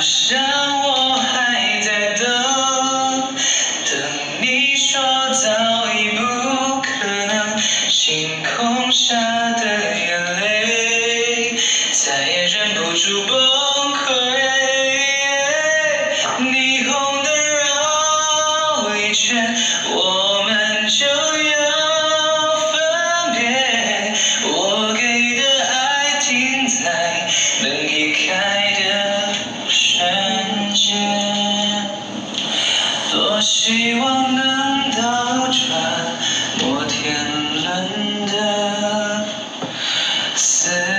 想我还在等，等你说早已不可能。星空下的眼泪，再也忍不住崩溃。霓虹灯绕一圈，我们就要分别。我给的爱停在门一开希望能倒转摩天轮的思